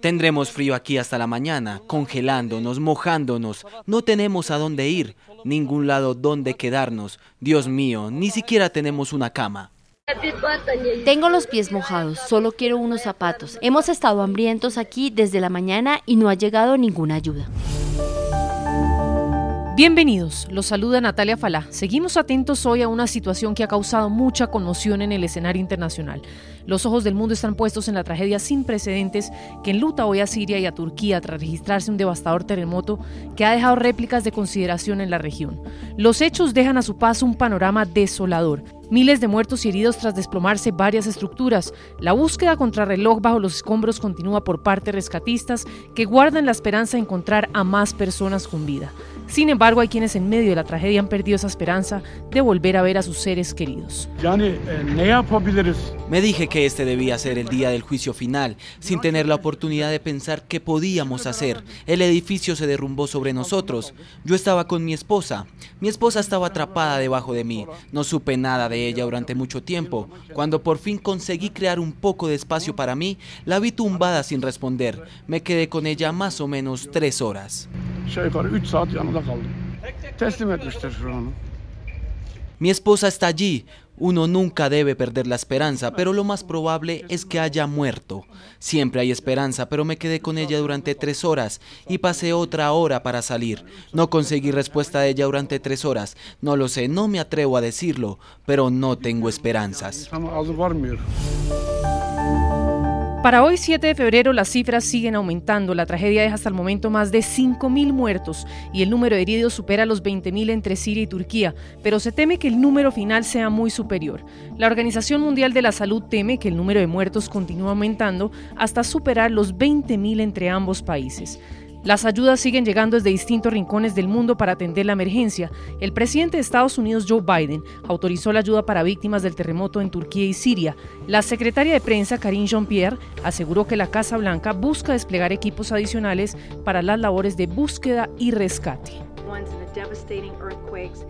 Tendremos frío aquí hasta la mañana, congelándonos, mojándonos. No tenemos a dónde ir, ningún lado donde quedarnos. Dios mío, ni siquiera tenemos una cama. Tengo los pies mojados, solo quiero unos zapatos. Hemos estado hambrientos aquí desde la mañana y no ha llegado ninguna ayuda. Bienvenidos, los saluda Natalia Falá. Seguimos atentos hoy a una situación que ha causado mucha conmoción en el escenario internacional. Los ojos del mundo están puestos en la tragedia sin precedentes que enluta hoy a Siria y a Turquía tras registrarse un devastador terremoto que ha dejado réplicas de consideración en la región. Los hechos dejan a su paso un panorama desolador. Miles de muertos y heridos tras desplomarse varias estructuras. La búsqueda contra reloj bajo los escombros continúa por parte de rescatistas que guardan la esperanza de encontrar a más personas con vida. Sin embargo, hay quienes en medio de la tragedia han perdido esa esperanza de volver a ver a sus seres queridos. Me dije que este debía ser el día del juicio final, sin tener la oportunidad de pensar qué podíamos hacer. El edificio se derrumbó sobre nosotros. Yo estaba con mi esposa. Mi esposa estaba atrapada debajo de mí. No supe nada de ella durante mucho tiempo. Cuando por fin conseguí crear un poco de espacio para mí, la vi tumbada sin responder. Me quedé con ella más o menos tres horas. Mi esposa está allí. Uno nunca debe perder la esperanza, pero lo más probable es que haya muerto. Siempre hay esperanza, pero me quedé con ella durante tres horas y pasé otra hora para salir. No conseguí respuesta de ella durante tres horas. No lo sé, no me atrevo a decirlo, pero no tengo esperanzas. Para hoy 7 de febrero las cifras siguen aumentando. La tragedia deja hasta el momento más de 5.000 muertos y el número de heridos supera los 20.000 entre Siria y Turquía, pero se teme que el número final sea muy superior. La Organización Mundial de la Salud teme que el número de muertos continúe aumentando hasta superar los 20.000 entre ambos países. Las ayudas siguen llegando desde distintos rincones del mundo para atender la emergencia. El presidente de Estados Unidos, Joe Biden, autorizó la ayuda para víctimas del terremoto en Turquía y Siria. La secretaria de prensa, Karine Jean-Pierre, aseguró que la Casa Blanca busca desplegar equipos adicionales para las labores de búsqueda y rescate.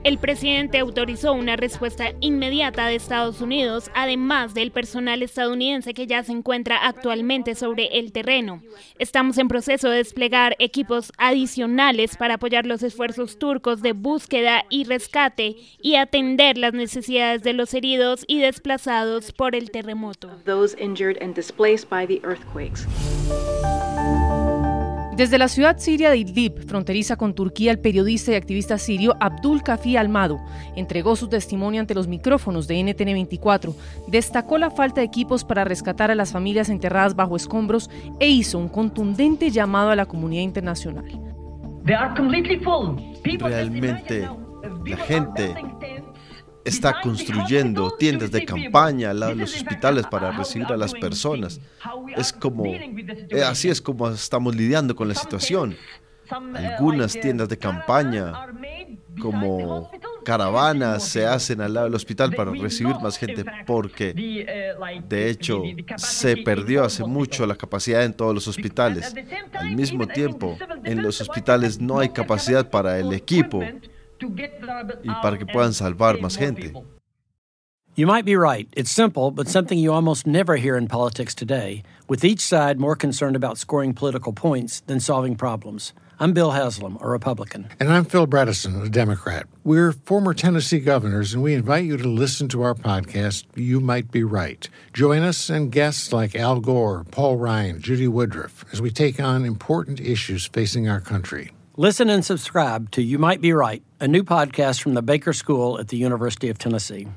El presidente autorizó una respuesta inmediata de Estados Unidos, además del personal estadounidense que ya se encuentra actualmente sobre el terreno. Estamos en proceso de desplegar equipos adicionales para apoyar los esfuerzos turcos de búsqueda y rescate y atender las necesidades de los heridos y desplazados por el terremoto. Desde la ciudad siria de Idlib, fronteriza con Turquía, el periodista y activista sirio Abdul Kafi Almado entregó su testimonio ante los micrófonos de NTN 24, destacó la falta de equipos para rescatar a las familias enterradas bajo escombros e hizo un contundente llamado a la comunidad internacional. Realmente la gente está construyendo tiendas de campaña al lado de los hospitales para recibir a las personas. Es como, eh, así es como estamos lidiando con la situación. Algunas tiendas de campaña, como caravanas, se hacen al lado del hospital para recibir más gente porque, de hecho, se perdió hace mucho la capacidad en todos los hospitales. Al mismo tiempo, en los hospitales no hay capacidad para el equipo y para que puedan salvar más gente. You might be right. It's simple, but something you almost never hear in politics today, with each side more concerned about scoring political points than solving problems. I'm Bill Haslam, a Republican. And I'm Phil Bredesen, a Democrat. We're former Tennessee governors, and we invite you to listen to our podcast, You Might Be Right. Join us and guests like Al Gore, Paul Ryan, Judy Woodruff, as we take on important issues facing our country. Listen and subscribe to You Might Be Right, a new podcast from the Baker School at the University of Tennessee.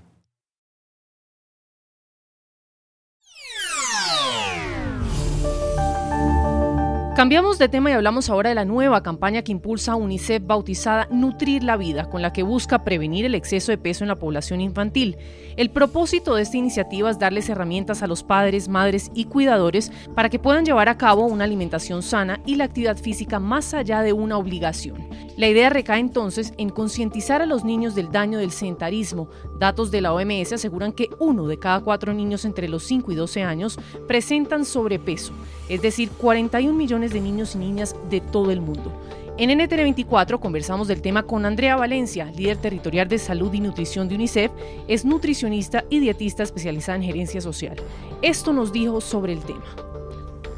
Cambiamos de tema y hablamos ahora de la nueva campaña que impulsa UNICEF bautizada Nutrir la Vida, con la que busca prevenir el exceso de peso en la población infantil. El propósito de esta iniciativa es darles herramientas a los padres, madres y cuidadores para que puedan llevar a cabo una alimentación sana y la actividad física más allá de una obligación. La idea recae entonces en concientizar a los niños del daño del sedentarismo. Datos de la OMS aseguran que uno de cada cuatro niños entre los 5 y 12 años presentan sobrepeso, es decir, 41 millones de niños y niñas de todo el mundo. En NTN24 conversamos del tema con Andrea Valencia, líder territorial de salud y nutrición de UNICEF, es nutricionista y dietista especializada en gerencia social. Esto nos dijo sobre el tema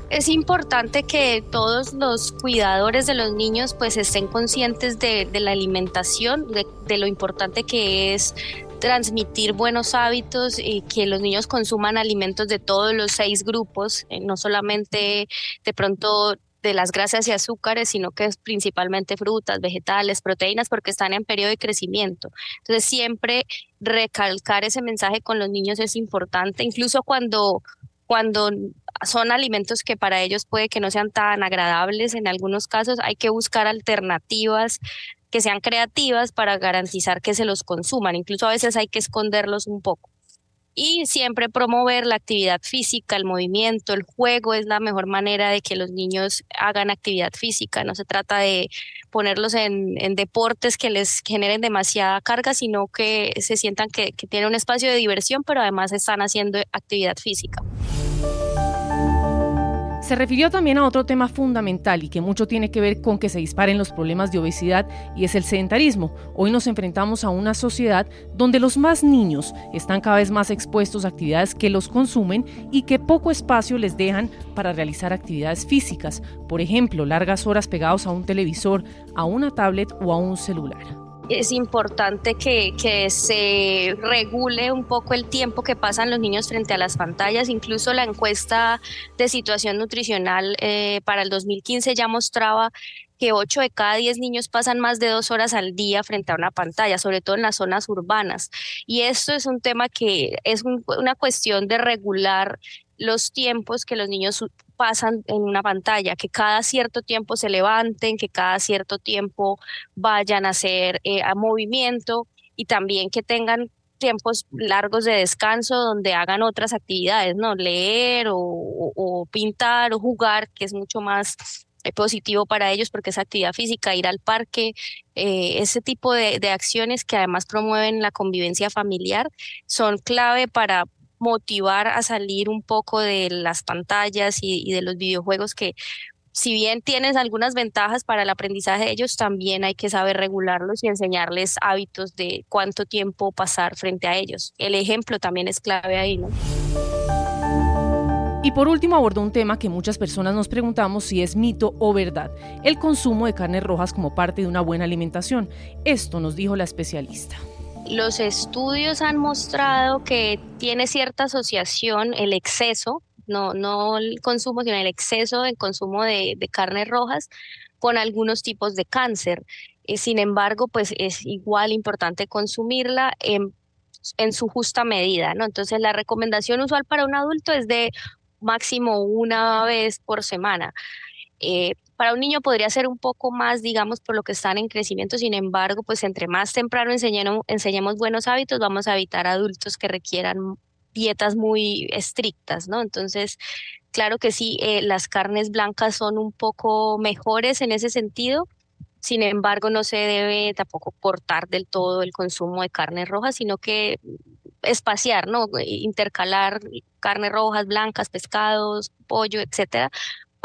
es importante que todos los cuidadores de los niños pues estén conscientes de, la alimentación, de, lo importante que es transmitir buenos hábitos y que los niños consuman alimentos de todos los seis grupos, eh, no solamente de pronto de las grasas y azúcares, sino que es principalmente frutas, vegetales, proteínas, porque están en periodo de crecimiento. Entonces, siempre recalcar ese mensaje con los niños es importante, incluso cuando, cuando son alimentos que para ellos puede que no sean tan agradables, en algunos casos hay que buscar alternativas que sean creativas para garantizar que se los consuman. Incluso a veces hay que esconderlos un poco y siempre promover la actividad física, el movimiento, el juego es la mejor manera de que los niños hagan actividad física. No se trata de ponerlos en, deportes que les generen demasiada carga, sino que se sientan que, tienen un espacio de diversión, pero además están haciendo actividad física. Se refirió también a otro tema fundamental y que mucho tiene que ver con que se disparen los problemas de obesidad y es el sedentarismo. Hoy nos enfrentamos a una sociedad donde los más niños están cada vez más expuestos a actividades que los consumen y que poco espacio les dejan para realizar actividades físicas, por ejemplo, largas horas pegados a un televisor, a una tablet o a un celular es importante que, se regule un poco el tiempo que pasan los niños frente a las pantallas. Incluso la encuesta de situación nutricional eh, para el 2015 ya mostraba que 8 de cada 10 niños pasan más de dos horas al día frente a una pantalla, sobre todo en las zonas urbanas. Y esto es un tema que es una cuestión de regular los tiempos que los niños pasan en una pantalla, que cada cierto tiempo se levanten, que cada cierto tiempo vayan a hacer eh, a movimiento y también que tengan tiempos largos de descanso donde hagan otras actividades, ¿no? Leer o, pintar o jugar, que es mucho más eh, positivo para ellos porque es actividad física, ir al parque, eh, ese tipo de, acciones que además promueven la convivencia familiar son clave para motivar a salir un poco de las pantallas y, de los videojuegos que si bien tienes algunas ventajas para el aprendizaje de ellos, también hay que saber regularlos y enseñarles hábitos de cuánto tiempo pasar frente a ellos. El ejemplo también es clave ahí, ¿no? Y por último abordó un tema que muchas personas nos preguntamos si es mito o verdad, el consumo de carnes rojas como parte de una buena alimentación. Esto nos dijo la especialista. Los estudios han mostrado que tiene cierta asociación el exceso, no, no el consumo, sino el exceso de consumo de, carnes rojas con algunos tipos de cáncer. Eh, sin embargo, pues es igual importante consumirla en, en su justa medida, ¿no? Entonces, la recomendación usual para un adulto es de máximo una vez por semana. Eh, para un niño podría ser un poco más, digamos, por lo que están en crecimiento, sin embargo, pues entre más temprano enseñemos, buenos hábitos, vamos a evitar adultos que requieran dietas muy estrictas, ¿no? Entonces, claro que sí, eh, las carnes blancas son un poco mejores en ese sentido, sin embargo, no se debe tampoco cortar del todo el consumo de carnes rojas, sino que espaciar, ¿no? Intercalar carnes rojas, blancas, pescados, pollo, etcétera,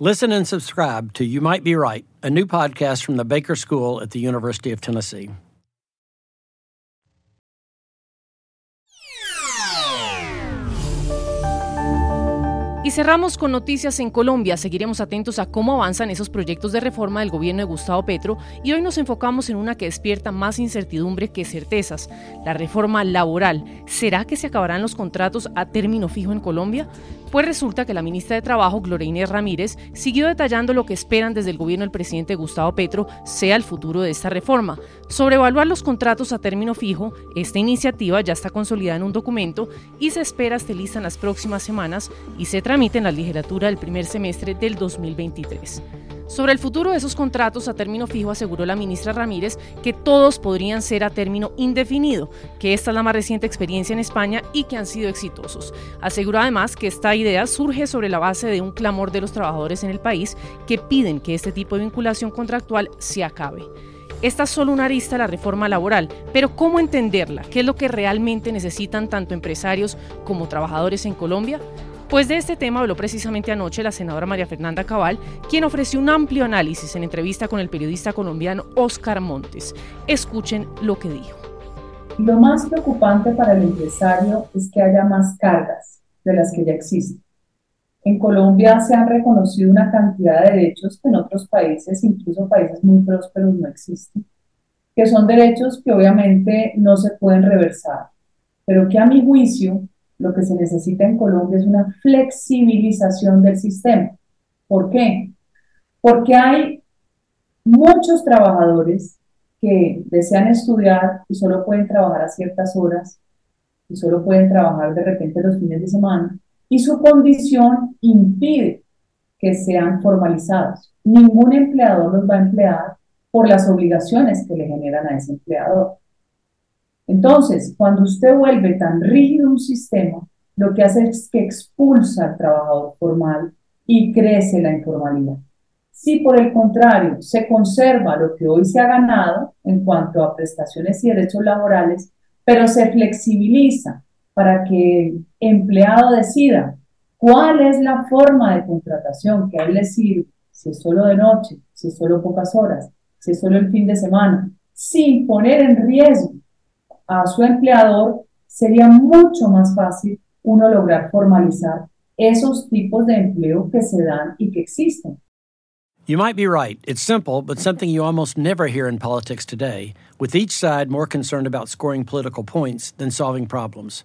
Listen and subscribe to You Might Be Right, a new podcast from the Baker School at the University of Tennessee. Y cerramos con noticias en Colombia. Seguiremos atentos a cómo avanzan esos proyectos de reforma del gobierno de Gustavo Petro y hoy nos enfocamos en una que despierta más incertidumbre que certezas, la reforma laboral. ¿Será que se acabarán los contratos a término fijo en Colombia? Pues resulta que la ministra de Trabajo, Gloria Inés Ramírez, siguió detallando lo que esperan desde el gobierno del presidente Gustavo Petro sea el futuro de esta reforma. Sobre evaluar los contratos a término fijo, esta iniciativa ya está consolidada en un documento y se espera esté lista en las próximas semanas y se tramite en la legislatura del primer semestre del 2023. Sobre el futuro de esos contratos a término fijo aseguró la ministra Ramírez que todos podrían ser a término indefinido, que esta es la más reciente experiencia en España y que han sido exitosos. Aseguró además que esta idea surge sobre la base de un clamor de los trabajadores en el país que piden que este tipo de vinculación contractual se acabe. Esta es solo una arista de la reforma laboral, pero ¿cómo entenderla? ¿Qué es lo que realmente necesitan tanto empresarios como trabajadores en Colombia? Pues de este tema habló precisamente anoche la senadora María Fernanda Cabal, quien ofreció un amplio análisis en entrevista con el periodista colombiano Oscar Montes. Escuchen lo que dijo. Lo más preocupante para el empresario es que haya más cargas de las que ya existen. En Colombia se han reconocido una cantidad de derechos que en otros países, incluso países muy prósperos, no existen, que son derechos que obviamente no se pueden reversar, pero que a mi juicio lo que se necesita en Colombia es una flexibilización del sistema. ¿Por qué? Porque hay muchos trabajadores que desean estudiar y solo pueden trabajar a ciertas horas y solo pueden trabajar de repente los fines de semana y su condición impide que sean formalizados. Ningún empleador los va a emplear por las obligaciones que le generan a ese empleador. Entonces, cuando usted vuelve tan rígido un sistema, lo que hace es que expulsa al trabajador formal y crece la informalidad. Si por el contrario se conserva lo que hoy se ha ganado en cuanto a prestaciones y derechos laborales, pero se flexibiliza para que el empleado decida cuál es la forma de contratación que a él le sirve, si es solo de noche, si es solo pocas horas, si es solo el fin de semana, sin poner en riesgo a su empleador, sería mucho más fácil uno lograr formalizar esos tipos de empleo que se dan y que existen. You might be right. It's simple, but something you almost never hear in politics today, with each side more concerned about scoring political points than solving problems.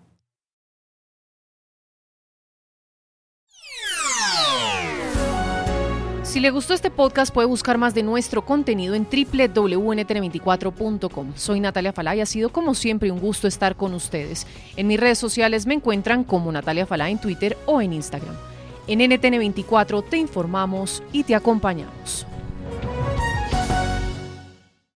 Si le gustó este podcast puede buscar más de nuestro contenido en www.ntn24.com. Soy Natalia Falá y ha sido como siempre un gusto estar con ustedes. En mis redes sociales me encuentran como Natalia Falá en Twitter o en Instagram. En NTN24 te informamos y te acompañamos.